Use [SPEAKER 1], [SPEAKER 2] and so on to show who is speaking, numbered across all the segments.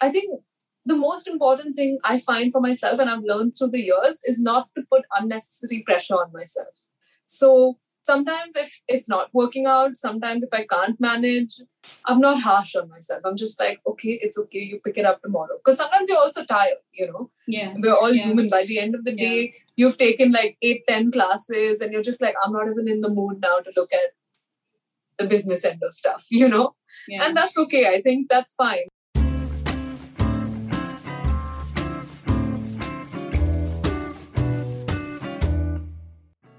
[SPEAKER 1] I think the most important thing I find for myself and I've learned through the years is not to put unnecessary pressure on myself. So sometimes if it's not working out, sometimes if I can't manage, I'm not harsh on myself. I'm just like, okay, it's okay, you pick it up tomorrow. Because sometimes you're also tired, you know.
[SPEAKER 2] Yeah.
[SPEAKER 1] We're all
[SPEAKER 2] yeah.
[SPEAKER 1] human. By the end of the
[SPEAKER 2] Yeah.
[SPEAKER 1] day, you've taken like eight, ten classes, and you're just like, I'm not even in the mood now to look at the business end of stuff, you know?
[SPEAKER 2] Yeah.
[SPEAKER 1] And that's okay. I think that's fine.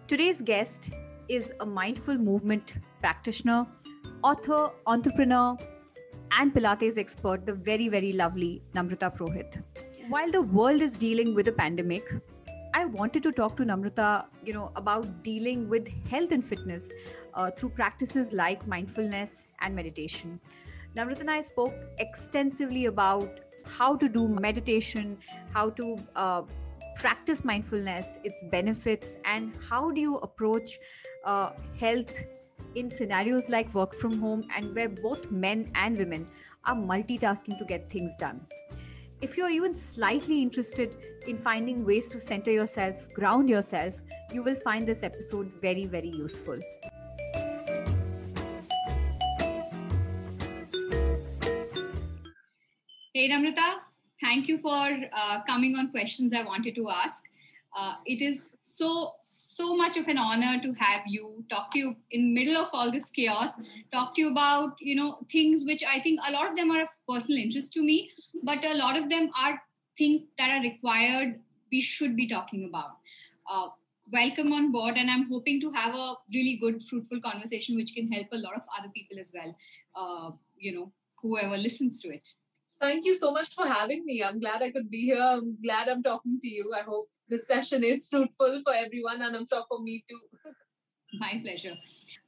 [SPEAKER 3] Today's guest is a mindful movement practitioner, author, entrepreneur, and Pilates expert, the very, very lovely Namrata Purohit. While the world is dealing with a pandemic, I wanted to talk to Namrata, you know, about dealing with health and fitness uh, through practices like mindfulness and meditation. Namrata and I spoke extensively about how to do meditation, how to uh, practice mindfulness, its benefits, and how do you approach uh, health in scenarios like work from home and where both men and women are multitasking to get things done. If you're even slightly interested in finding ways to center yourself, ground yourself, you will find this episode very, very useful.
[SPEAKER 2] Hey, Namrata, thank you for uh, coming on questions I wanted to ask. Uh, it is so so much of an honor to have you talk to you in middle of all this chaos talk to you about you know things which i think a lot of them are of personal interest to me but a lot of them are things that are required we should be talking about uh, welcome on board and i'm hoping to have a really good fruitful conversation which can help a lot of other people as well uh, you know whoever listens to it
[SPEAKER 1] Thank you so much for having me. I'm glad I could be here. I'm glad I'm talking to you. I hope this session is fruitful for everyone, and I'm sure for me too.
[SPEAKER 2] My pleasure.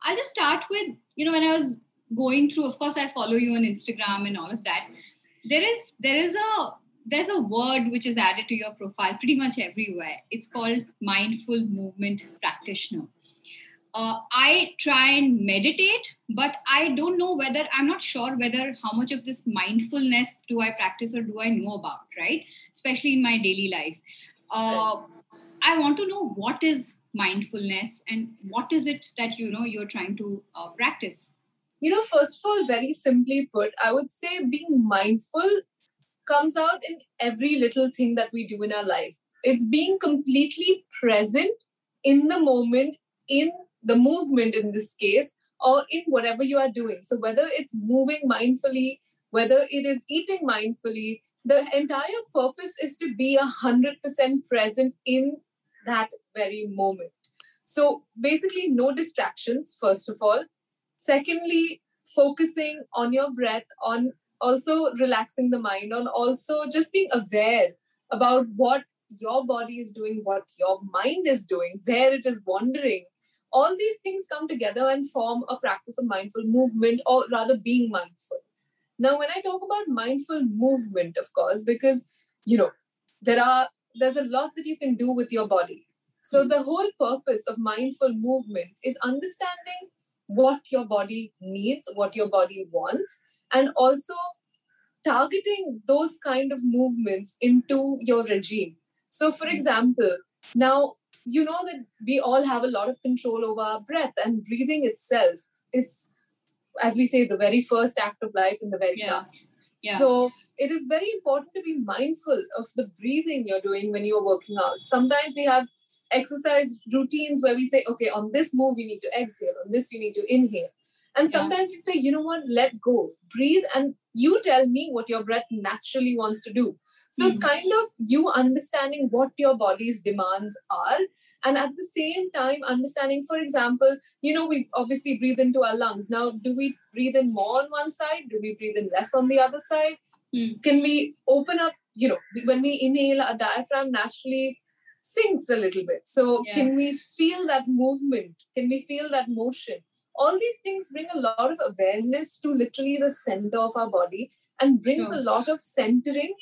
[SPEAKER 2] I'll just start with, you know, when I was going through, of course, I follow you on Instagram and all of that. There is there is a there's a word which is added to your profile pretty much everywhere. It's called mindful movement practitioner. Uh, I try and meditate, but I don't know whether I'm not sure whether how much of this mindfulness do I practice or do I know about, right? Especially in my daily life. Uh, I want to know what is mindfulness and what is it that you know you're trying to uh, practice.
[SPEAKER 1] You know, first of all, very simply put, I would say being mindful comes out in every little thing that we do in our life. It's being completely present in the moment, in the movement in this case, or in whatever you are doing. So, whether it's moving mindfully, whether it is eating mindfully, the entire purpose is to be a hundred percent present in that very moment. So basically, no distractions, first of all. Secondly, focusing on your breath, on also relaxing the mind, on also just being aware about what your body is doing, what your mind is doing, where it is wandering. All these things come together and form a practice of mindful movement, or rather, being mindful. Now, when I talk about mindful movement, of course, because you know there are there's a lot that you can do with your body. So hmm. the whole purpose of mindful movement is understanding what your body needs, what your body wants, and also targeting those kind of movements into your regime. So, for hmm. example, now you know that we all have a lot of control over our breath, and breathing itself is as we say, the very first act of life in the very
[SPEAKER 2] Yeah.
[SPEAKER 1] past.
[SPEAKER 2] Yeah.
[SPEAKER 1] So it is very important to be mindful of the breathing you're doing when you're working out. Sometimes we have exercise routines where we say, okay, on this move you need to exhale, on this you need to inhale. And
[SPEAKER 2] Yeah.
[SPEAKER 1] sometimes we say, you know what, let go, breathe, and you tell me what your breath naturally wants to do. So it's
[SPEAKER 2] Mhm.
[SPEAKER 1] kind of you understanding what your body's demands are. And at the same time, understanding, for example, you know, we obviously breathe into our lungs. Now, do we breathe in more on one side? Do we breathe in less on the other side?
[SPEAKER 2] Hmm.
[SPEAKER 1] Can we open up, you know, when we inhale, our diaphragm naturally sinks a little bit. So,
[SPEAKER 2] Yeah.
[SPEAKER 1] can we feel that movement? Can we feel that motion? All these things bring a lot of awareness to literally the center of our body and brings
[SPEAKER 2] Sure.
[SPEAKER 1] a lot of centering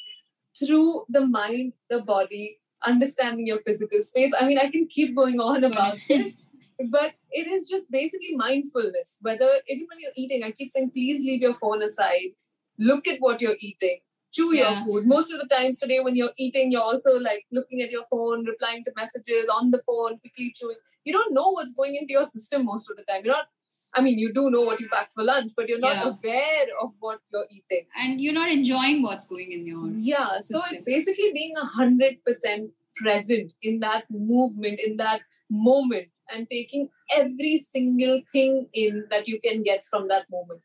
[SPEAKER 1] through the mind, the body, understanding your physical space. I mean, I can keep going on about this, but it is just basically mindfulness. Whether even when you're eating, I keep saying, please leave your phone aside, look at what you're eating, chew
[SPEAKER 2] Yeah.
[SPEAKER 1] your food. Most of the times today, when you're eating, you're also like looking at your phone, replying to messages on the phone, quickly chewing. You don't know what's going into your system most of the time. You're not. I mean, you do know what you packed for lunch, but you're not
[SPEAKER 2] Yeah.
[SPEAKER 1] aware of what you're eating.
[SPEAKER 2] and you're not enjoying what's going in your
[SPEAKER 1] Yeah, so it's basically being a hundred percent present in that movement, in that moment, and taking every single thing in that you can get from that moment.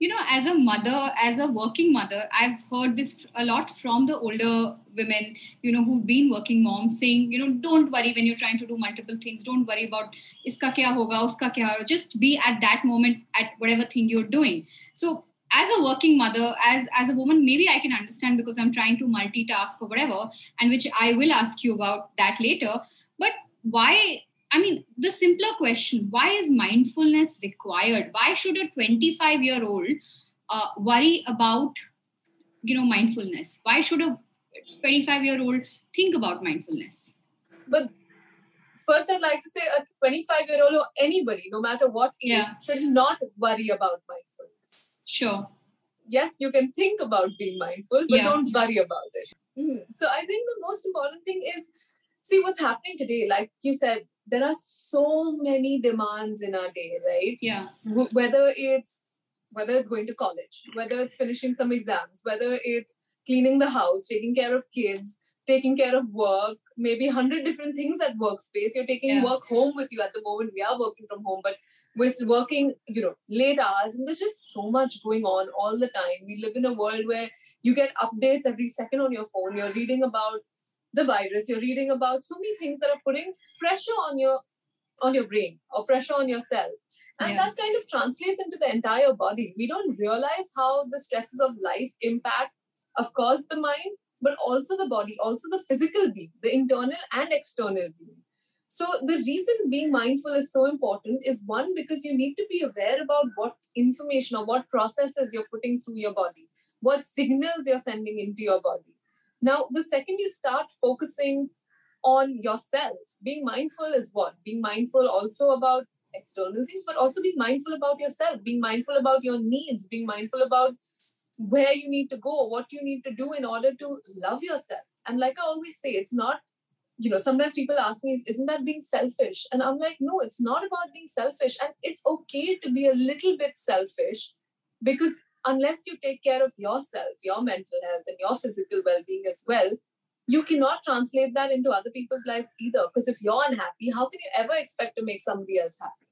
[SPEAKER 2] You know as a mother as a working mother i've heard this a lot from the older women you know who've been working moms saying you know don't worry when you're trying to do multiple things. Don't worry about iska kya hoga uska kya hoga. just be at that moment at whatever thing you're doing. So as a working mother as as a woman maybe i can understand because i'm trying to multitask or whatever and which i will ask you about that later. But why I mean, the simpler question why is mindfulness required? Why should a 25 year old uh, worry about, you know, mindfulness? Why should a 25 year old think about mindfulness?
[SPEAKER 1] But first, I'd like to say a 25 year old or anybody, no matter what age,
[SPEAKER 2] Yeah.
[SPEAKER 1] should not worry about mindfulness.
[SPEAKER 2] Sure.
[SPEAKER 1] Yes, you can think about being mindful, but
[SPEAKER 2] Yeah.
[SPEAKER 1] don't worry about it. Mhm. So I think the most important thing is see what's happening today. Like you said, there are so many demands in our day, right?
[SPEAKER 2] Yeah.
[SPEAKER 1] w- whether it's whether it's going to college whether it's finishing some exams whether it's cleaning the house taking care of kids taking care of work maybe 100 different things at workspace you're taking
[SPEAKER 2] Yeah.
[SPEAKER 1] work home with you at the moment we are working from home but we're working you know late hours and there's just so much going on all the time we live in a world where you get updates every second on your phone you're reading about the virus you're reading about so many things that are putting pressure on your on your brain or pressure on yourself. And
[SPEAKER 2] Yeah.
[SPEAKER 1] that kind of translates into the entire body. We don't realize how the stresses of life impact of course the mind but also the body also the physical being the internal and external being. So the reason being mindful is so important is one because you need to be aware about what information or what processes you're putting through your body what signals you're sending into your body now the second you start focusing on yourself being mindful is what being mindful also about external things, but also being mindful about yourself, being mindful about your needs, being mindful about where you need to go, what you need to do in order to love yourself. And like I always say, it's not, you know, sometimes people ask me, isn't that being selfish? And I'm like, no, it's not about being selfish. And it's okay to be a little bit selfish because unless you take care of yourself, your mental health, and your physical well being as well, you cannot translate that into other people's life either. Because if you're unhappy, how can you ever expect to make somebody else happy?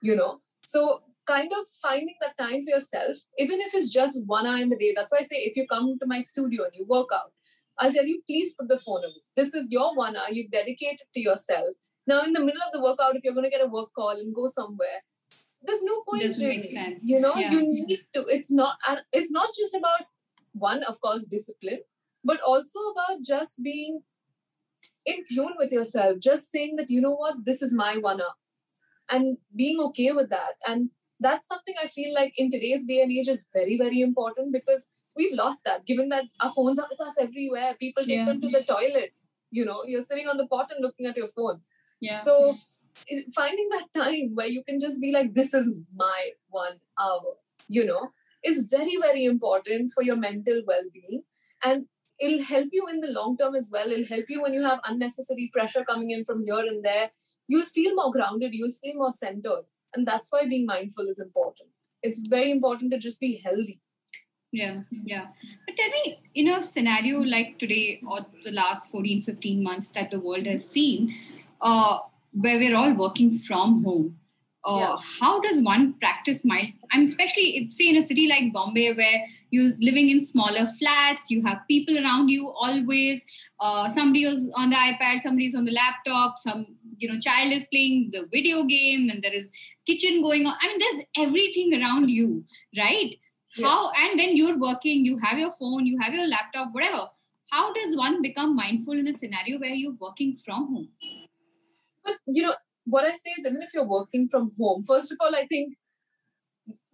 [SPEAKER 1] You know? So, kind of finding that time for yourself, even if it's just one hour in the day. That's why I say if you come to my studio and you work out, I'll tell you, please put the phone away. This is your one hour. You've dedicated to yourself. Now, in the middle of the workout, if you're going to get a work call and go somewhere, there's no point.
[SPEAKER 2] Doesn't
[SPEAKER 1] really.
[SPEAKER 2] make sense.
[SPEAKER 1] You know,
[SPEAKER 2] Yeah.
[SPEAKER 1] you need to. It's not. And it's not just about one, of course, discipline, but also about just being in tune with yourself. Just saying that you know what, this is my one hour, and being okay with that. And that's something I feel like in today's day and age is very, very important because we've lost that. Given that our phones are with us everywhere, people take
[SPEAKER 2] Yeah.
[SPEAKER 1] them to the toilet. You know, you're sitting on the pot and looking at your phone.
[SPEAKER 2] Yeah.
[SPEAKER 1] So finding that time where you can just be like, this is my one hour, you know, is very, very important for your mental well being. And it'll help you in the long term as well. It'll help you when you have unnecessary pressure coming in from here and there. You'll feel more grounded, you'll feel more centered. And that's why being mindful is important. It's very important to just be healthy.
[SPEAKER 2] Yeah, yeah. But tell me, in a scenario like today or the last 14, 15 months that the world has seen, uh, where we're all working from home, uh,
[SPEAKER 1] Yeah.
[SPEAKER 2] how does one practice mind? I'm especially, if, say, in a city like Bombay, where you're living in smaller flats, you have people around you always. Uh, somebody is on the iPad, somebody's on the laptop, some you know child is playing the video game, and there is kitchen going on. I mean, there's everything around you, right?
[SPEAKER 1] Yeah.
[SPEAKER 2] how and then you're working you have your phone you have your laptop whatever how does one become mindful in a scenario where you're working from home
[SPEAKER 1] But you know, what I say is even if you're working from home, first of all, I think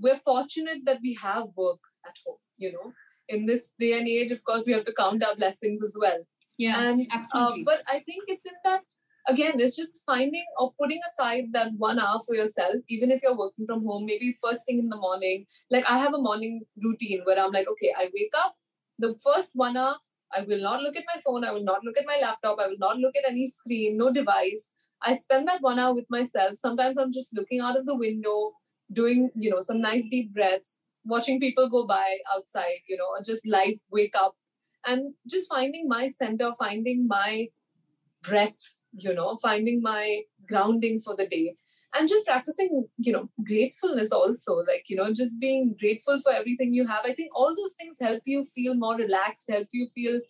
[SPEAKER 1] we're fortunate that we have work at home, you know. In this day and age, of course, we have to count our blessings as well.
[SPEAKER 2] yeah
[SPEAKER 1] and uh,
[SPEAKER 2] absolutely
[SPEAKER 1] but I think it's in that again, it's just finding or putting aside that one hour for yourself, even if you're working from home, maybe first thing in the morning. Like I have a morning routine where I'm like, okay, I wake up, The first one hour, I will not look at my phone. I will not look at my laptop. I will not look at any screen, no device. I spend that one hour with myself. Sometimes I'm just looking out of the window, doing, you know, some nice deep breaths, watching people go by outside, you know, just life wake up. And just finding my center, finding my breath, you know, finding my grounding for the day. And just practicing you know gratefulness also like you know just being grateful for everything you have. I think all those things help you feel more relaxed help you feel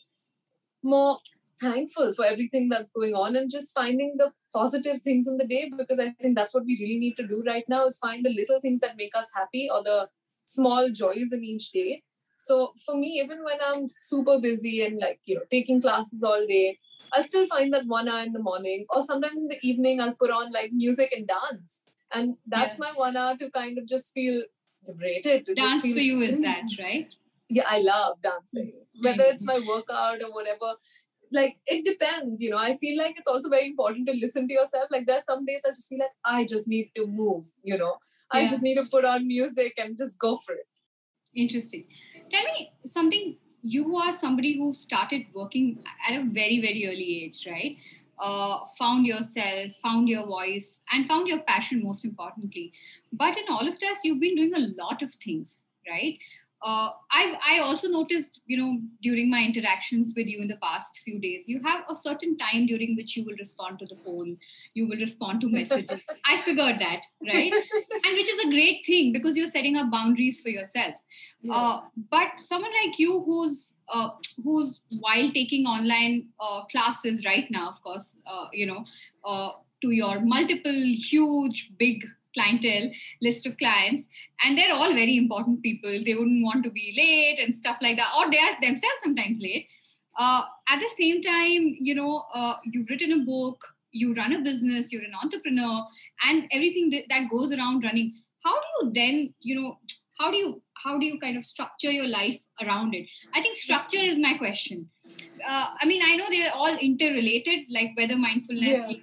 [SPEAKER 1] more thankful for everything that's going on and just finding the positive things in the day because i think that's what we really need to do right now is find the little things that make us happy or the small joys in each day so for me even when i'm super busy and like you know taking classes all day I'll still find that one hour in the morning, or sometimes in the evening, I'll put on like music and dance. And that's yeah. my one hour to kind of just feel liberated. To
[SPEAKER 2] dance
[SPEAKER 1] feel,
[SPEAKER 2] for you is that, right?
[SPEAKER 1] Yeah, I love dancing. Mm-hmm. Whether it's my workout or whatever, like it depends, you know. I feel like it's also very important to listen to yourself. Like there's some days I just feel like I just need to move, you know. I just need to put on music and just go for it.
[SPEAKER 2] Interesting. Tell me something you are somebody who started working at a very very early age right uh, found yourself found your voice and found your passion most importantly but in all of this you've been doing a lot of things right uh, I, I also noticed, you know, during my interactions with you in the past few days, you have a certain time during which you will respond to the phone, you will respond to messages. I figured that, right? and which is a great thing because you're setting up boundaries for yourself. Yeah. Uh, but someone like you who's uh, who's while taking online uh, classes right now, of course, uh, you know, uh, to your multiple huge big clientele list of clients and they're all very important people. They wouldn't want to be late and stuff like that or they are themselves sometimes late. Uh, at the same time you know uh, you've written a book you run a business you're an entrepreneur and everything that goes around running. How do you then you know how do you how do you kind of structure your life around it? I think structure is my question. Uh, i mean i know they're all interrelated like whether mindfulness yeah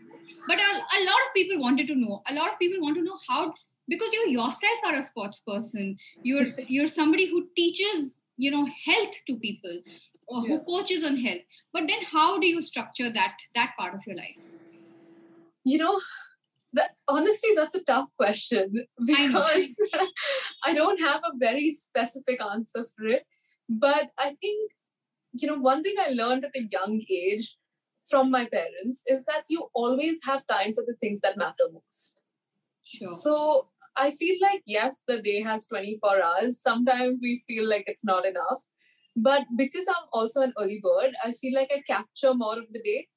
[SPEAKER 2] but a, a lot of people wanted to know a lot of people want to know how because you yourself are a sports person you're you're somebody who teaches you know health to people or who yeah. coaches on health. But then how do you structure that that part of your life?
[SPEAKER 1] You know that, honestly that's a tough question because I, I don't have a very specific answer for it. But i think you know one thing i learned at a young age from my parents is that you always have time for the things that matter most. Sure. So I feel like, yes, the day has 24 hours. Sometimes we feel like it's not enough. But because I'm also an early bird, I feel like I capture more of the day.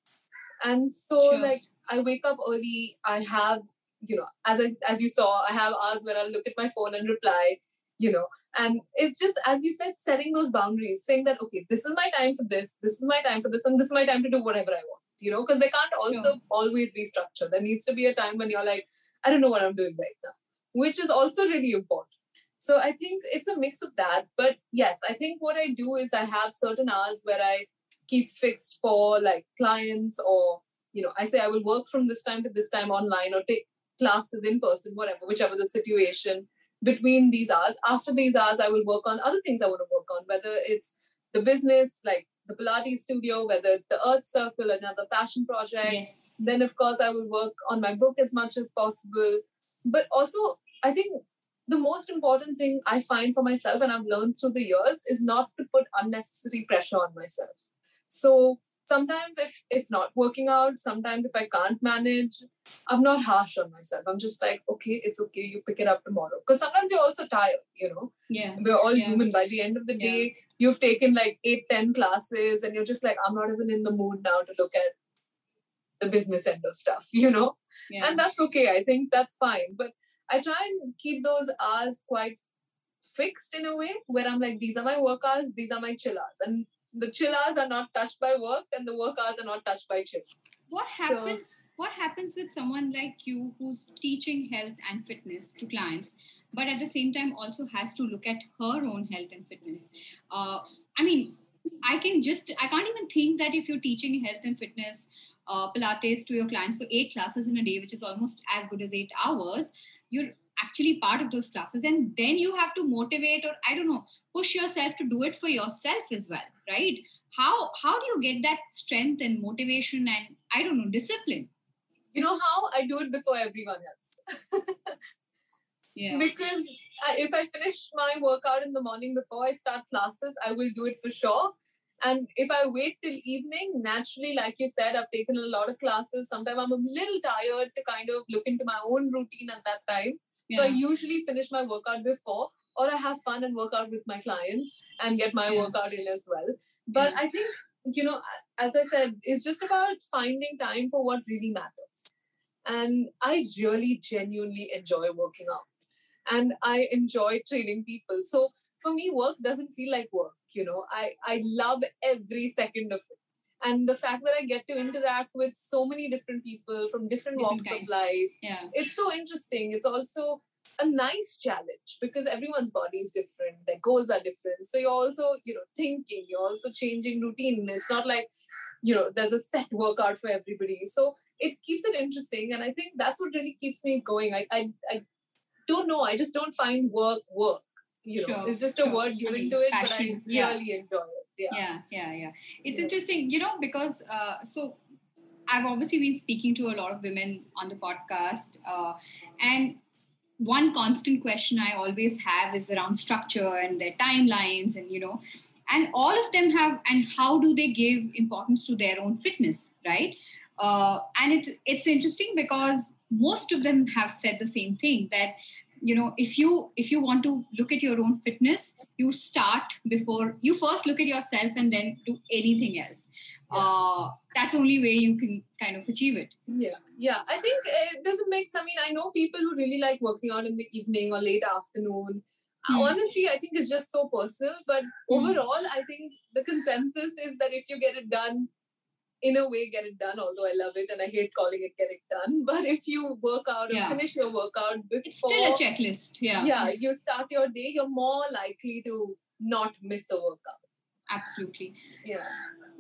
[SPEAKER 1] And so, sure. like, I wake up early. I have, you know, as I as you saw, I have hours where I'll look at my phone and reply you know and it's just as you said setting those boundaries saying that okay this is my time for this this is my time for this and this is my time to do whatever i want you know because they can't also sure. always be structured there needs to be a time when you're like i don't know what i'm doing right now which is also really important so i think it's a mix of that but yes i think what i do is i have certain hours where i keep fixed for like clients or you know i say i will work from this time to this time online or take classes in person, whatever, whichever the situation between these hours. After these hours, I will work on other things I want to work on, whether it's the business, like the Pilates studio, whether it's the Earth Circle, another passion project. Yes. Then, of course, I will work on my book as much as possible. But also, I think the most important thing I find for myself, and I've learned through the years, is not to put unnecessary pressure on myself. So, sometimes if it's not working out, sometimes if I can't manage, I'm not harsh on myself. I'm just like, okay, it's okay, you pick it up tomorrow. Because sometimes you're also tired, you know?
[SPEAKER 2] Yeah.
[SPEAKER 1] We're all
[SPEAKER 2] yeah.
[SPEAKER 1] human. By the end of the day, yeah. you've taken like eight, ten classes, and you're just like, I'm not even in the mood now to look at the business end of stuff, you know? Yeah. And that's okay. I think that's fine. But I try and keep those hours quite fixed in a way where I'm like, these are my work hours, these are my chill hours. And the chill hours are not touched by work and the work hours are not touched by chill.
[SPEAKER 2] What happens so, what happens with someone like you who's teaching health and fitness to clients but at the same time also has to look at her own health and fitness? Uh, i mean i can just i can't even think that if you're teaching health and fitness uh, pilates to your clients for eight classes in a day which is almost as good as eight hours you're actually part of those classes and then you have to motivate or i don't know push yourself to do it for yourself as well right? How how do you get that strength and motivation and i don't know discipline?
[SPEAKER 1] You know how i do it before everyone else.
[SPEAKER 2] Yeah.
[SPEAKER 1] Because uh, if i finish my workout in the morning before i start classes i will do it for sure and if I wait till evening, naturally, like you said, I've taken a lot of classes. Sometimes I'm a little tired to kind of look into my own routine at that time. Yeah. So I usually finish my workout before, or I have fun and work out with my clients and get my yeah. workout in as well. But yeah. I think, you know, as I said, it's just about finding time for what really matters. And I really genuinely enjoy working out and I enjoy training people. So for me, work doesn't feel like work you know i i love every second of it. And the fact that i get to interact with so many different people from different, different walks of life
[SPEAKER 2] yeah.
[SPEAKER 1] it's so interesting. It's also a nice challenge because everyone's body is different their goals are different. So you're also you know thinking you're also changing routine. It's not like you know there's a set workout for everybody. So it keeps it interesting and i think that's what really keeps me going. I i, I don't know. I just don't find work work you know sure, it's just sure. a word given I mean, to it passion. but i really yeah. enjoy it yeah
[SPEAKER 2] yeah yeah, yeah. it's yeah. interesting you know because uh, so i've obviously been speaking to a lot of women on the podcast uh, and one constant question i always have is around structure and their timelines and you know and all of them have and how do they give importance to their own fitness right uh, and it's it's interesting because most of them have said the same thing that you know if you if you want to look at your own fitness you start before you first look at yourself and then do anything else yeah. uh, that's only way you can kind of achieve it
[SPEAKER 1] yeah yeah i think it doesn't make i mean i know people who really like working out in the evening or late afternoon mm. honestly i think it's just so personal but mm. overall i think the consensus is that if you get it done in a way get it done although i love it and i hate calling it get it done but if you work out and yeah. finish your workout before
[SPEAKER 2] it's still a checklist yeah
[SPEAKER 1] yeah you start your day you're more likely to not miss a workout
[SPEAKER 2] absolutely
[SPEAKER 1] yeah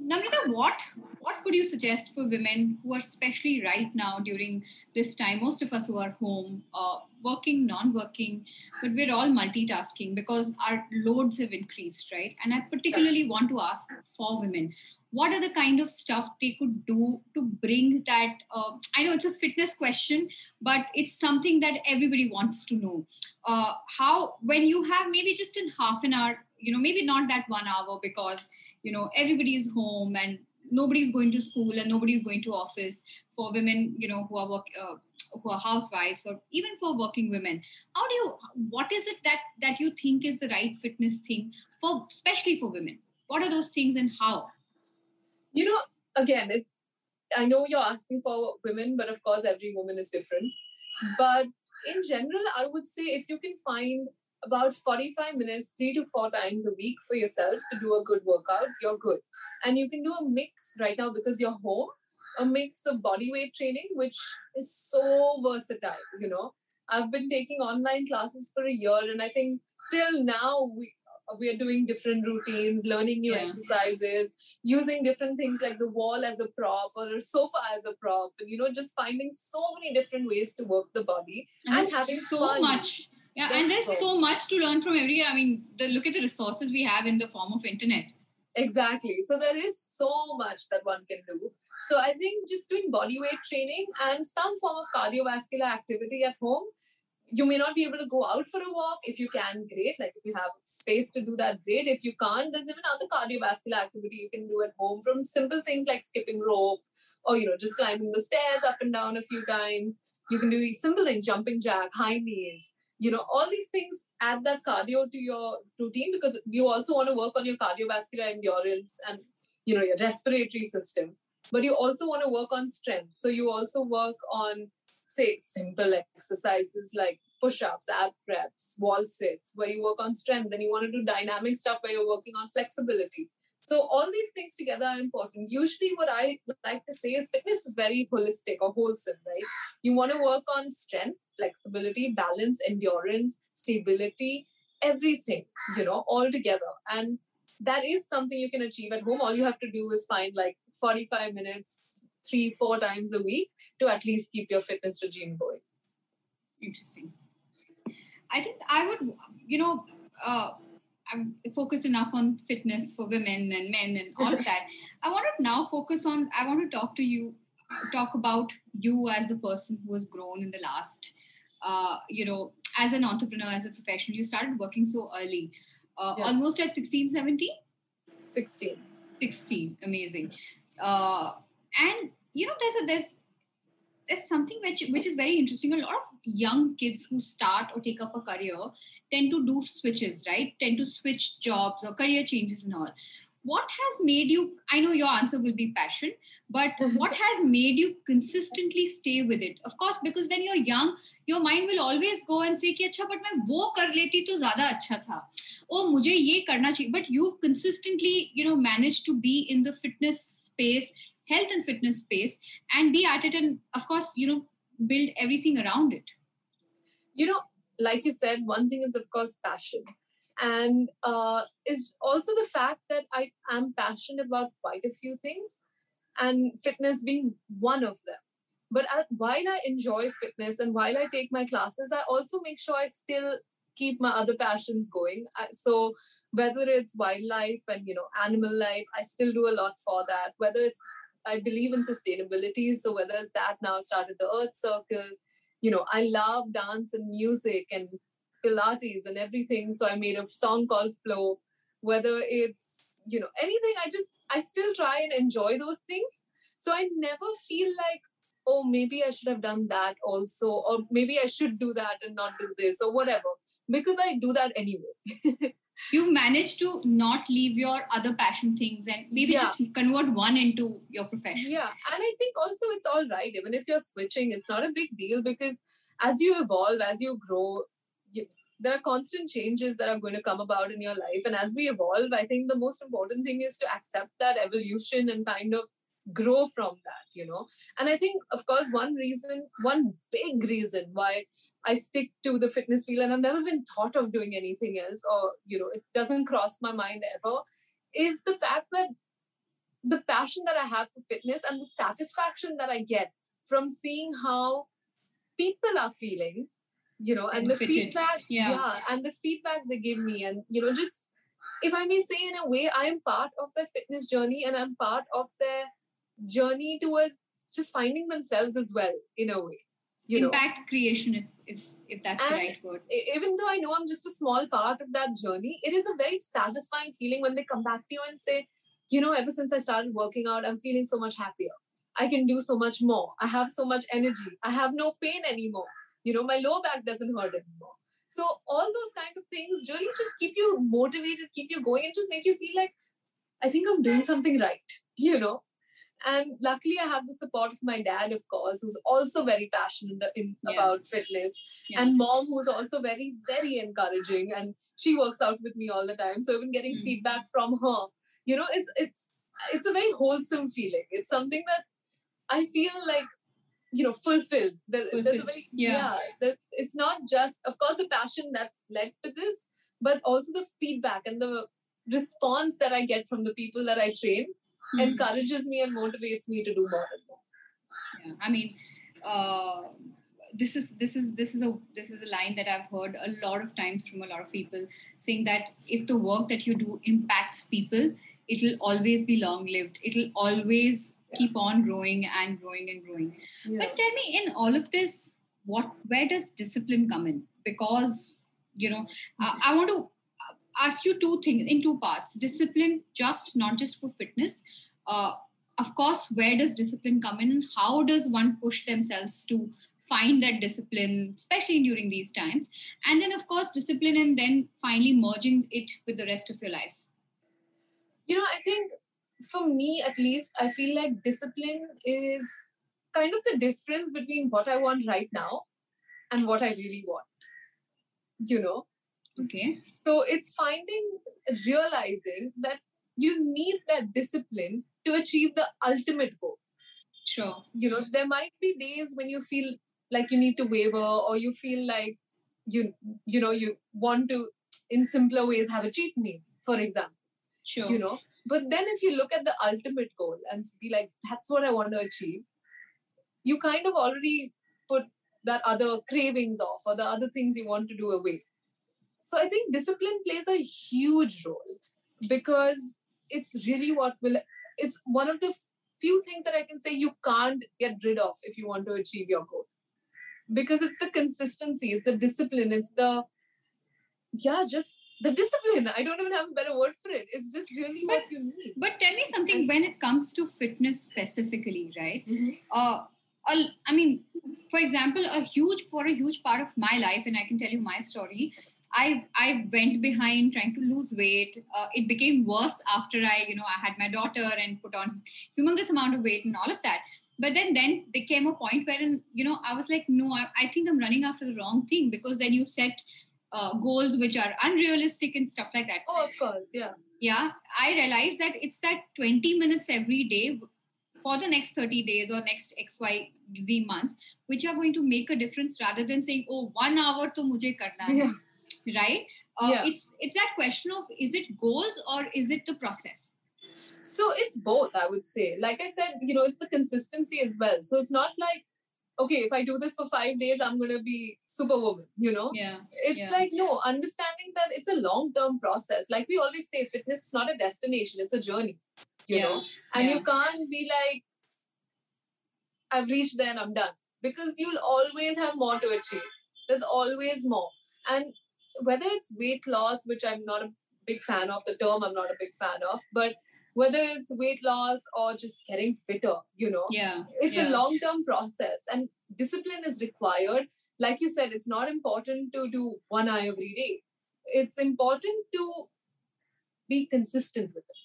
[SPEAKER 2] Namrata, what what would you suggest for women who are especially right now during this time? Most of us who are home, uh, working, non-working, but we're all multitasking because our loads have increased, right? And I particularly want to ask for women, what are the kind of stuff they could do to bring that uh, i know it's a fitness question but it's something that everybody wants to know. Uh, how when you have maybe just in half an hour you know maybe not that one hour because you know everybody is home and nobody's going to school and nobody's going to office for women you know who are work, uh, who are housewives or even for working women. How do you what is it that that you think is the right fitness thing for especially for women? What are those things and how
[SPEAKER 1] you know, again, it's I know you're asking for women, but of course every woman is different. But in general, I would say if you can find about 45 minutes, three to four times a week for yourself to do a good workout, you're good. And you can do a mix right now because you're home, a mix of body weight training, which is so versatile, you know. I've been taking online classes for a year, and I think till now we we are doing different routines, learning new yeah. exercises, using different things like the wall as a prop or a sofa as a prop, and you know, just finding so many different ways to work the body and, and having
[SPEAKER 2] so
[SPEAKER 1] fun.
[SPEAKER 2] much. Yeah, and there's so. so much to learn from every. I mean, the, look at the resources we have in the form of internet.
[SPEAKER 1] Exactly. So there is so much that one can do. So I think just doing body weight training and some form of cardiovascular activity at home you may not be able to go out for a walk. If you can, great. Like if you have space to do that, great. If you can't, there's even other cardiovascular activity you can do at home from simple things like skipping rope or, you know, just climbing the stairs up and down a few times. You can do simple things, jumping jack, high knees. You know, all these things add that cardio to your routine because you also want to work on your cardiovascular endurance and, you know, your respiratory system. But you also want to work on strength. So you also work on say simple exercises like push-ups, ab reps, wall sits, where you work on strength. Then you want to do dynamic stuff where you're working on flexibility. So all these things together are important. Usually, what I like to say is fitness is very holistic or wholesome, right? You want to work on strength, flexibility, balance, endurance, stability, everything, you know, all together. And that is something you can achieve at home. All you have to do is find like 45 minutes three, four times a week to at least keep your fitness regime going.
[SPEAKER 2] Interesting. I think I would, you know, uh, I'm focused enough on fitness for women and men and all of that. I want to now focus on, I want to talk to you, talk about you as the person who has grown in the last, uh, you know, as an entrepreneur, as a professional. You started working so early, uh,
[SPEAKER 1] Yeah.
[SPEAKER 2] almost at 16, 17?
[SPEAKER 1] 16.
[SPEAKER 2] 16 amazing uh, and you know there's a there's there's something which which is very interesting. A lot of young kids who start or take up a career tend to do switches right? Tend to switch jobs or career changes and all. What has made you i know your answer will be passion but what has made you consistently stay with it? Of course because when you're young your mind will always go and say ki acha but main wo kar leti to zyada acha tha oh mujhe ye karna chahiye but you consistently you know managed to be in the fitness space health and fitness space and be at it and of course you know build everything around it
[SPEAKER 1] You know, like you said, one thing is, of course, passion. And uh, is also the fact that I am passionate about quite a few things, and fitness being one of them. But I, while I enjoy fitness and while I take my classes, I also make sure I still keep my other passions going. So whether it's wildlife and you know animal life, I still do a lot for that. Whether it's I believe in sustainability, so whether it's that now started the Earth Circle. You know, I love dance and music and Pilates and everything. So I made a song called Flow. Whether it's you know anything, I just I still try and enjoy those things. So I never feel like oh maybe i should have done that also or maybe i should do that and not do this or whatever because i do that anyway
[SPEAKER 2] you've managed to not leave your other passion things and maybe
[SPEAKER 1] Yeah.
[SPEAKER 2] just convert one into your profession
[SPEAKER 1] yeah and i think also it's all right even if you're switching it's not a big deal because as you evolve as you grow you, there are constant changes that are going to come about in your life and as we evolve i think the most important thing is to accept that evolution and kind of grow from that you know and i think of course one reason one big reason why i stick to the fitness field and i've never been thought of doing anything else or you know it doesn't cross my mind ever is the fact that the passion that i have for fitness and the satisfaction that i get from seeing how people are feeling you know and the
[SPEAKER 2] Benefited.
[SPEAKER 1] feedback
[SPEAKER 2] Yeah.
[SPEAKER 1] and the feedback they give me and you know just if i may say in a way i am part of their fitness journey and i'm part of their journey towards just finding themselves as well in a way you know
[SPEAKER 2] impact creation if if if that's the right word
[SPEAKER 1] even though I know I'm just a small part of that journey, it is a very satisfying feeling when they come back to you and say, you know, ever since I started working out, I'm feeling so much happier. I can do so much more. I have so much energy. I have no pain anymore. You know, my low back doesn't hurt anymore. So all those kind of things really just keep you motivated, keep you going, and just make you feel like I think I'm doing something right. You know. And luckily, I have the support of my dad, of course, who's also very passionate in,
[SPEAKER 2] Yeah.
[SPEAKER 1] about fitness
[SPEAKER 2] Yeah.
[SPEAKER 1] and mom who's also very very encouraging and she works out with me all the time so even getting
[SPEAKER 2] Mm.
[SPEAKER 1] feedback from her you know it's it's it's a very wholesome feeling it's something that i feel like you know fulfilled There- there's a very
[SPEAKER 2] yeah.
[SPEAKER 1] that it's not just of course the passion that's led to this but also the feedback and the response that i get from the people that i train
[SPEAKER 2] Hmm.
[SPEAKER 1] encourages me and motivates me to do more and more.
[SPEAKER 2] Yeah i mean uh, this is this is this is a this is a line that i've heard a lot of times from a lot of people saying that if the work that you do impacts people it will always be long lived it will always keep on growing and growing and growing.
[SPEAKER 1] Yeah.
[SPEAKER 2] but tell me in all of this what where does discipline come in? Because you know I, I want to ask you two things in two parts discipline just not just for fitness uh, of course where does discipline come in how does one push themselves to find that discipline especially during these times and then of course discipline and then finally merging it with the rest of your life
[SPEAKER 1] you know, I think for me at least, I feel like discipline is kind of the difference between what I want right now and what I really want. You know?
[SPEAKER 2] Okay.
[SPEAKER 1] So it's finding, realizing that you need that discipline to achieve the ultimate goal.
[SPEAKER 2] sure
[SPEAKER 1] You know, there might be days when you feel like you need to waver or you feel like you you know you want to in simpler ways have a cheat meal for example
[SPEAKER 2] sure
[SPEAKER 1] you know but then if you look at the ultimate goal and be like that's what i want to achieve you kind of already put that other cravings off or the other things you want to do away. So I think discipline plays a huge role because it's really what will, it's one of the few things that I can say you can't get rid of if you want to achieve your goal. Because it's the consistency, it's the discipline, it's the, yeah, just the discipline. I don't even have a better word for it. It's just really but, what you need.
[SPEAKER 2] But tell me something when it comes to fitness specifically, right? Mm-hmm. Uh, I mean, for example, a huge for a huge part of my life, and I can tell you my story. I I went behind trying to lose weight. Uh, it became worse after I, you know, I had my daughter and put on humongous amount of weight and all of that. But then then there came a point where, you know, I was like, no, I, I think I'm running after the wrong thing because then you set uh, goals which are unrealistic and stuff like that.
[SPEAKER 1] Oh, of course, yeah.
[SPEAKER 2] Yeah, I realized that it's that 20 minutes every day for the next 30 days or next XYZ months, which are going to make a difference rather than saying, oh, one hour to mujhe karna hai. Yeah. Right? Uh, yeah. It's it's that question of is it goals or is it the process?
[SPEAKER 1] So it's both, I would say. Like I said, you know, it's the consistency as well. So it's not like okay, if I do this for five days, I'm going to be superwoman, you know?
[SPEAKER 2] Yeah.
[SPEAKER 1] It's
[SPEAKER 2] yeah.
[SPEAKER 1] like, no, understanding that it's a long term process. Like we always say, fitness is not a destination, it's a journey, you yeah. know? And you can't be like, I've reached there and I'm done because you'll always have more to achieve. There's always more. And whether it's weight loss, which I'm not a big fan of, the term I'm not a big fan of, but whether it's weight loss or just getting fitter, you know.
[SPEAKER 2] Yeah.
[SPEAKER 1] It's
[SPEAKER 2] yeah.
[SPEAKER 1] a long term process and discipline is required. Like you said, it's not important to do one eye every day. It's important to be consistent with it.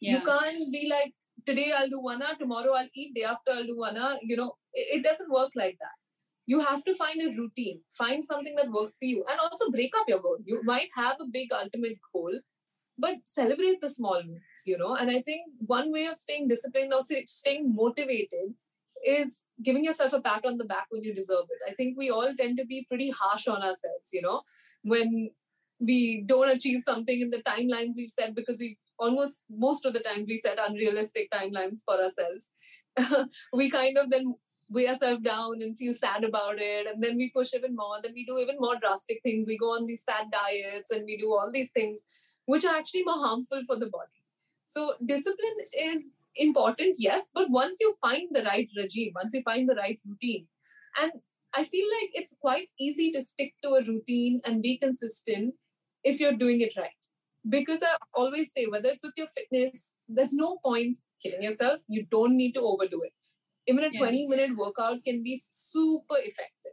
[SPEAKER 1] Yeah. You can't be like, today I'll do one hour, tomorrow I'll eat, day after I'll do one hour. You know, it, it doesn't work like that. You have to find a routine, find something that works for you, and also break up your goal. You might have a big ultimate goal, but celebrate the small wins, you know. And I think one way of staying disciplined or staying motivated is giving yourself a pat on the back when you deserve it. I think we all tend to be pretty harsh on ourselves, you know, when we don't achieve something in the timelines we've set because we almost most of the time we set unrealistic timelines for ourselves. we kind of then weigh ourselves down and feel sad about it and then we push even more then we do even more drastic things we go on these fat diets and we do all these things which are actually more harmful for the body. So, discipline is important, yes, but once you find the right regime, once you find the right routine, and I feel like it's quite easy to stick to a routine and be consistent if you're doing it right. Because I always say, whether it's with your fitness, there's no point killing yourself. You don't need to overdo it. Even a yeah. 20 minute workout can be super effective.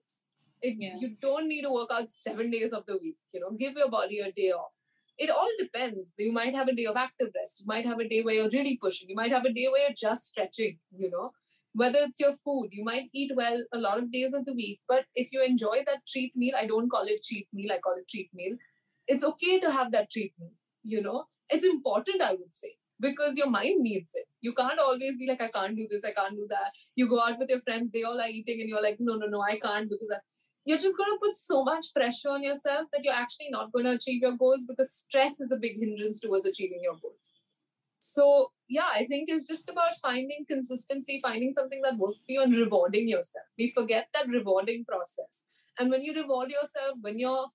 [SPEAKER 1] It, yeah. You don't need to work out seven days of the week. You know, give your body a day off it all depends. You might have a day of active rest. You might have a day where you're really pushing. You might have a day where you're just stretching, you know. Whether it's your food, you might eat well a lot of days of the week. But if you enjoy that treat meal, I don't call it cheat meal, I call it treat meal. It's okay to have that treat meal, you know. It's important, I would say, because your mind needs it. You can't always be like, I can't do this, I can't do that. You go out with your friends, they all are eating, and you're like, no, no, no, I can't because I you're just going to put so much pressure on yourself that you're actually not going to achieve your goals because stress is a big hindrance towards achieving your goals. So, yeah, I think it's just about finding consistency, finding something that works for you, and rewarding yourself. We forget that rewarding process. And when you reward yourself, when you're,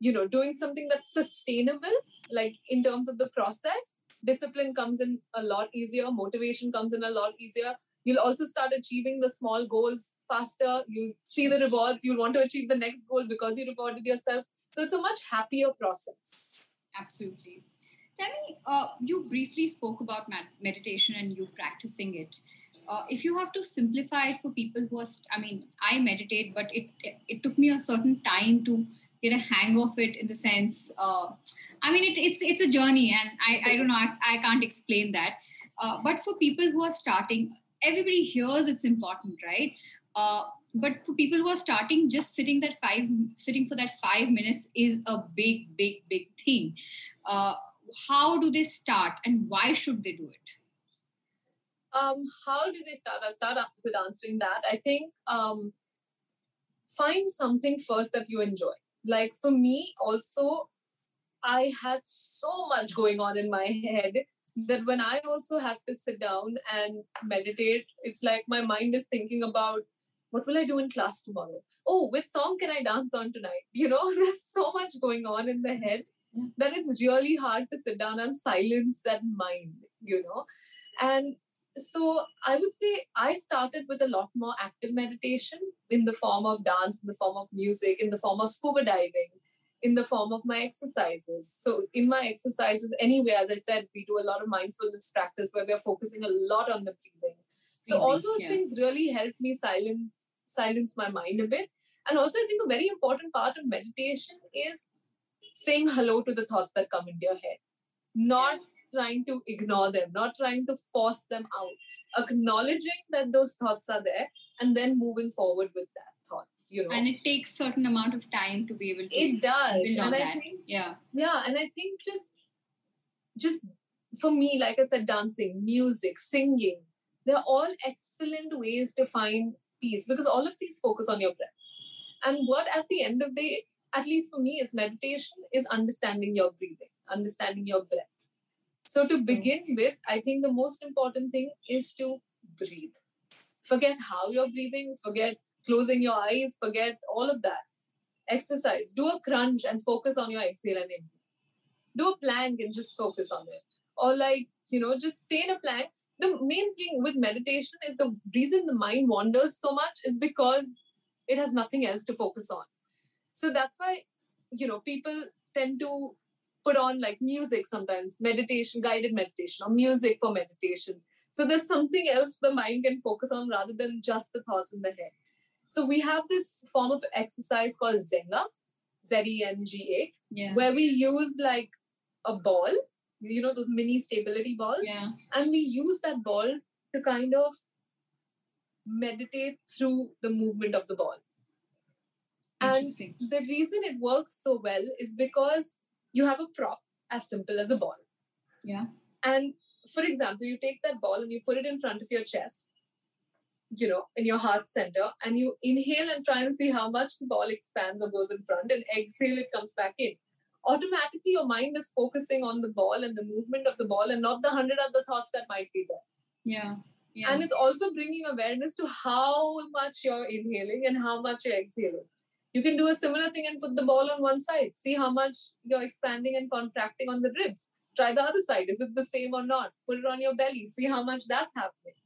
[SPEAKER 1] you know, doing something that's sustainable, like in terms of the process, discipline comes in a lot easier, motivation comes in a lot easier, You'll also start achieving the small goals faster. You'll see the rewards. You'll want to achieve the next goal because you rewarded yourself. So it's a much happier process.
[SPEAKER 2] Absolutely. Tell me, uh, you briefly spoke about meditation and you practicing it. Uh, if you have to simplify it for people who are, I mean, I meditate, but it, it, it took me a certain time to get a hang of it in the sense, uh, I mean, it, it's it's a journey, and I, I don't know, I, I can't explain that. Uh, but for people who are starting, everybody hears it's important, right? Uh, but for people who are starting, just sitting that five, sitting for that five minutes is a big, big, big thing. Uh, how do they start, and why should they do it?
[SPEAKER 1] Um, how do they start? I'll start with answering that. I think um, find something first that you enjoy. Like for me, also, I had so much going on in my head that when I also have to sit down and meditate, it's like my mind is thinking about what will I do in class tomorrow? Oh, which song can I dance on tonight? You know, there's so much going on in the head that it's really hard to sit down and silence that mind, you know. And so I would say I started with a lot more active meditation in the form of dance, in the form of music, in the form of scuba diving, in the form of my exercises. So in my exercises, anyway, as I said, we do a lot of mindfulness practice where we're focusing a lot on the breathing. So all those yeah. things really help me silence silence my mind a bit. And also, I think a very important part of meditation is saying hello to the thoughts that come into your head, not trying to ignore them, not trying to force them out, acknowledging that those thoughts are there, and then moving forward with that thought. You know,
[SPEAKER 2] and it takes certain amount of time to be able to.
[SPEAKER 1] It does,
[SPEAKER 2] and
[SPEAKER 1] I
[SPEAKER 2] that.
[SPEAKER 1] think
[SPEAKER 2] yeah,
[SPEAKER 1] yeah, and I think just, just for me, like I said, dancing, music, singing, they're all excellent ways to find peace because all of these focus on your breath. And what at the end of the day, at least for me, is meditation is understanding your breathing, understanding your breath. So to begin with, I think the most important thing is to breathe. Forget how you're breathing, forget closing your eyes, forget all of that. Exercise. Do a crunch and focus on your exhale and inhale. Do a plank and just focus on it. Or like, you know, just stay in a plank. The main thing with meditation is the reason the mind wanders so much is because it has nothing else to focus on. So that's why, you know, people tend to put on like music sometimes, meditation, guided meditation, or music for meditation. So there's something else the mind can focus on rather than just the thoughts in the head. So we have this form of exercise called Zenga, Z E N G A,
[SPEAKER 2] yeah.
[SPEAKER 1] where we use like a ball, you know, those mini stability balls,
[SPEAKER 2] yeah.
[SPEAKER 1] and we use that ball to kind of meditate through the movement of the ball. And the reason it works so well is because you have a prop as simple as a ball.
[SPEAKER 2] Yeah.
[SPEAKER 1] And for example, you take that ball and you put it in front of your chest, you know, in your heart center, and you inhale and try and see how much the ball expands or goes in front, and exhale, it comes back in. Automatically, your mind is focusing on the ball and the movement of the ball and not the hundred other thoughts that might be there.
[SPEAKER 2] Yeah. Yeah.
[SPEAKER 1] And it's also bringing awareness to how much you're inhaling and how much you're exhaling. You can do a similar thing and put the ball on one side. See how much you're expanding and contracting on the ribs. Try the other side. Is it the same or not? Put it on your belly. See how much that's happening.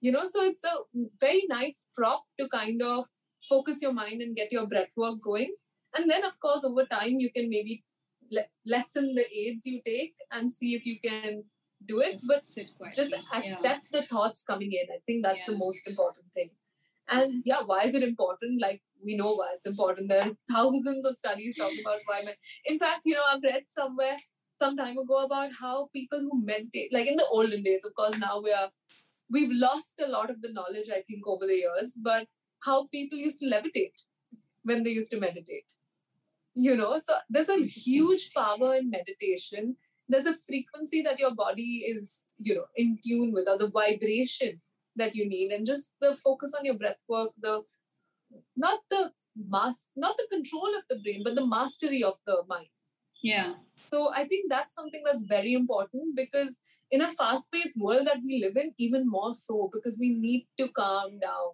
[SPEAKER 1] You know, so it's a very nice prop to kind of focus your mind and get your breath work going. And then, of course, over time, you can maybe le- lessen the aids you take and see if you can do it.
[SPEAKER 2] Just
[SPEAKER 1] but
[SPEAKER 2] just
[SPEAKER 1] accept yeah. the thoughts coming in. I think that's yeah. the most important thing. And yeah, why is it important? Like we know why it's important. There are thousands of studies talking about why. In fact, you know, I've read somewhere some time ago about how people who meditate, like in the olden days, of course, now we are we've lost a lot of the knowledge, I think, over the years, but how people used to levitate when they used to meditate. You know, so there's a huge power in meditation. There's a frequency that your body is, you know, in tune with, or the vibration that you need, and just the focus on your breath work, the not the mask not the control of the brain, but the mastery of the mind.
[SPEAKER 2] Yeah.
[SPEAKER 1] So I think that's something that's very important because in a fast-paced world that we live in, even more so, because we need to calm down.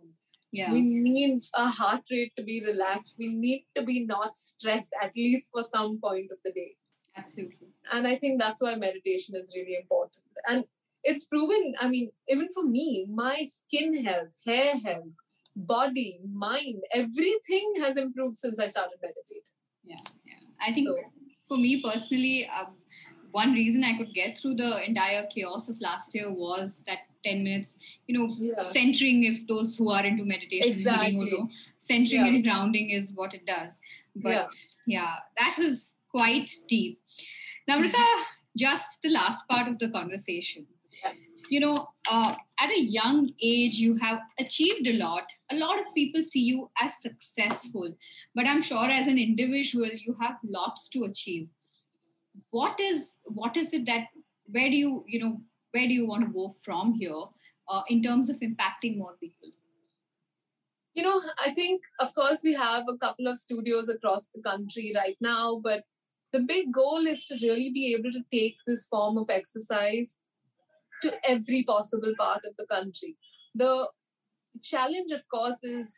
[SPEAKER 2] Yeah.
[SPEAKER 1] We need our heart rate to be relaxed. We need to be not stressed, at least for some point of the day.
[SPEAKER 2] Absolutely.
[SPEAKER 1] And I think that's why meditation is really important. And it's proven, I mean, even for me, my skin health, hair health, body, mind, everything has improved since I started meditating.
[SPEAKER 2] Yeah, yeah. I think so, for me personally, um, one reason I could get through the entire chaos of last year was that 10 minutes, you know, yeah. centering if those who are into meditation,
[SPEAKER 1] exactly.
[SPEAKER 2] know, centering yeah. and grounding is what it does. But yeah, yeah that was quite deep. Namrata, just the last part of the conversation.
[SPEAKER 1] Yes
[SPEAKER 2] you know, uh, at a young age, you have achieved a lot. A lot of people see you as successful, but I'm sure as an individual, you have lots to achieve. What is what is it that where do you you know where do you want to go from here uh, in terms of impacting more people?
[SPEAKER 1] You know, I think of course we have a couple of studios across the country right now, but the big goal is to really be able to take this form of exercise to every possible part of the country. The challenge, of course, is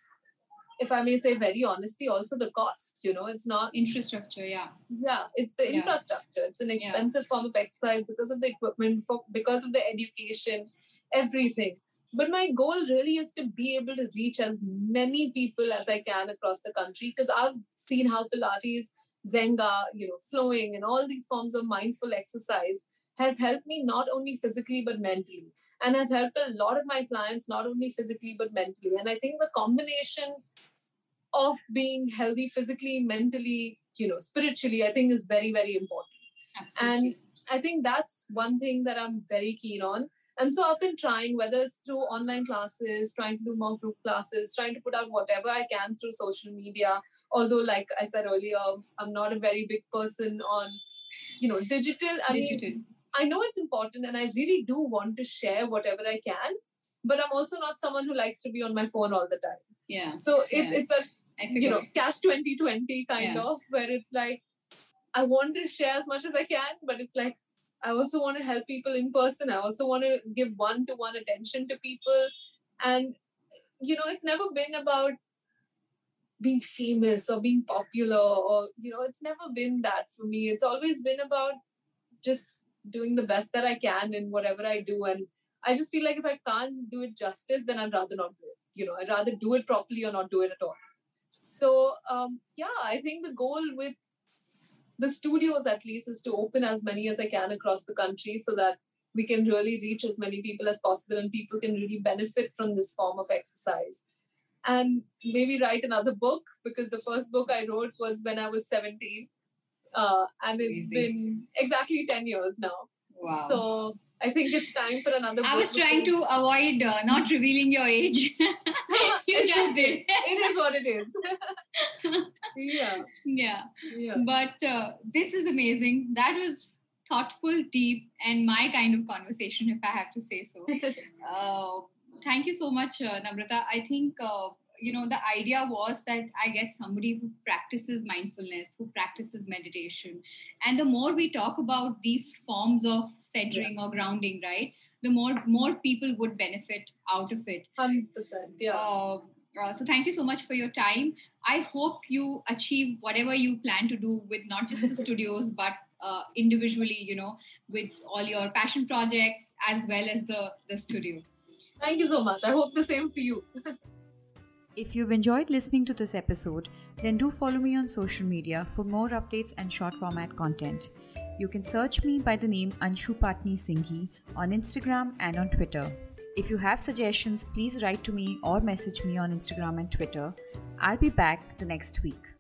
[SPEAKER 1] if I may say very honestly, also the cost. You know, it's not
[SPEAKER 2] infrastructure. Yeah,
[SPEAKER 1] yeah, it's the
[SPEAKER 2] Yeah.
[SPEAKER 1] infrastructure. It's an
[SPEAKER 2] Yeah.
[SPEAKER 1] expensive form of exercise because of the equipment, for because of the education, everything. But my goal really is to be able to reach as many people as I can across the country because I've seen how Pilates, Zenga, you know, flowing, and all these forms of mindful exercise has helped me not only physically but mentally and has helped a lot of my clients not only physically but mentally. And i think the combination of being healthy physically mentally you know spiritually i think is very very important.
[SPEAKER 2] Absolutely.
[SPEAKER 1] And i think that's one thing that i'm very keen on. And so i've been trying whether it's through online classes trying to do more group classes trying to put out whatever i can through social media. Although like i said earlier i'm not a very big person on you know digital. I mean
[SPEAKER 2] Digital.
[SPEAKER 1] I know it's important and I really do want to share whatever I can, but I'm also not someone who likes to be on my phone all the time.
[SPEAKER 2] Yeah,
[SPEAKER 1] So it's
[SPEAKER 2] Yeah.
[SPEAKER 1] it's a you know catch-22 kind
[SPEAKER 2] Yeah.
[SPEAKER 1] of where it's like I want to share as much as I can, but it's like I also want to help people in person. I also want to give one to one attention to people. And you know, it's never been about being famous or being popular or you know, it's never been that for me. It's always been about just doing the best that I can in whatever I do. And I just feel like if I can't do it justice, then I'd rather not do it. You know, I'd rather do it properly or not do it at all. So um, yeah, I think the goal with the studios at least is to open as many as I can across the country so that we can really reach as many people as possible and people can really benefit from this form of exercise. And maybe write another book because the first book I wrote was when I was 17. Uh, and it's
[SPEAKER 2] Amazing.
[SPEAKER 1] been exactly 10 years now.
[SPEAKER 2] Wow.
[SPEAKER 1] So I think it's time for another
[SPEAKER 2] I was trying to avoid uh, not revealing your age. you just did.
[SPEAKER 1] it is what it is. yeah,
[SPEAKER 2] yeah.
[SPEAKER 1] yeah.
[SPEAKER 2] But uh, this is amazing. That was thoughtful, deep, and my kind of conversation, if I have to say so. Uh, thank you so much, uh, Namrata. I think uh, you know the idea was that I get somebody who practices mindfulness, who practices meditation, and the more we talk about these forms of centering or grounding, right, the more more people would benefit out of it.
[SPEAKER 1] 100%. Yeah.
[SPEAKER 2] Uh, uh, so thank you so much for your time. I hope you achieve whatever you plan to do with not just the studios, but uh, individually, you know, with all your passion projects as well as the the studio.
[SPEAKER 1] Thank you so much. I hope the same for you.
[SPEAKER 3] If you've enjoyed listening to this episode, then do follow me on social media for more updates and short format content. You can search me by the name Anshu Patni Singhi on Instagram and on Twitter. If you have suggestions, please write to me or message me on Instagram and Twitter. I'll be back the next week.